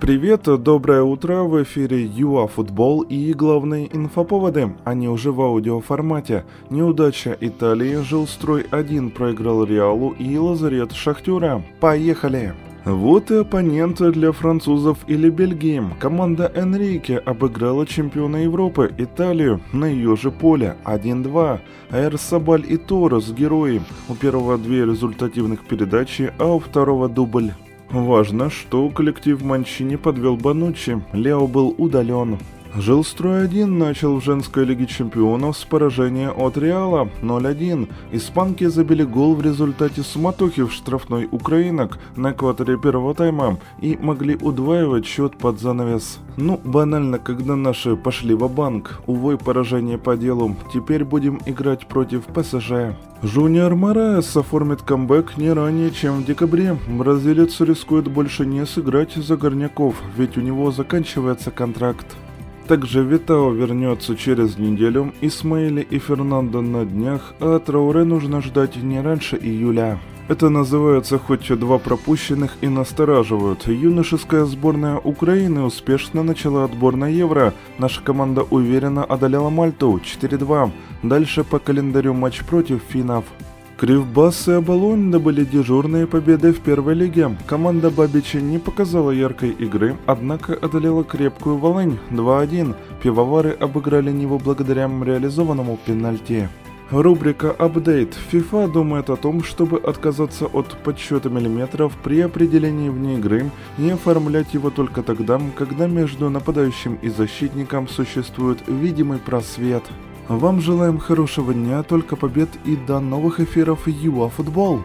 Привет, доброе утро, в эфире ЮА Футбол и главные инфоповоды, они уже в аудиоформате. Неудача Италии, Жилстрой-1 проиграл Реалу и Лазарет Шахтера. Поехали! Вот и оппонент для французов или Бельгии. Команда Энрике обыграла чемпиона Европы Италию на ее же поле 1-2. Эр Сабаль и Торос герои. У первого две результативных передачи, а у второго дубль. Важно, что коллектив Манчини подвел Банучи, Лео был удален. Жилстрой-1 начал в женской лиге чемпионов с поражения от Реала 0-1. Испанки забили гол в результате суматохи в штрафной украинок на экваторе первого тайма и могли удваивать счет под занавес. Ну, банально, когда наши пошли в банк Увы, поражение по делу. Теперь будем играть против ПСЖ. Жуниор Мораес оформит камбэк не ранее, чем в декабре. Бразилец рискует больше не сыграть за горняков, ведь у него заканчивается контракт. Также Витао вернется через неделю, Исмаили и Фернандо на днях, а Трауре нужно ждать не раньше июля. Это называется хоть два пропущенных и настораживают. Юношеская сборная Украины успешно начала отбор на Евро. Наша команда уверенно одолела Мальту 4-2. Дальше по календарю матч против финнов. Кривбас и Оболонь добыли дежурные победы в первой лиге. Команда Бабичи не показала яркой игры, однако одолела крепкую Волынь 2-1. Пивовары обыграли него благодаря реализованному пенальти. Рубрика «Апдейт». FIFA думает о том, чтобы отказаться от подсчета миллиметров при определении вне игры и оформлять его только тогда, когда между нападающим и защитником существует видимый просвет. Вам желаем хорошего дня, только побед и до новых эфиров ЮА Футбол.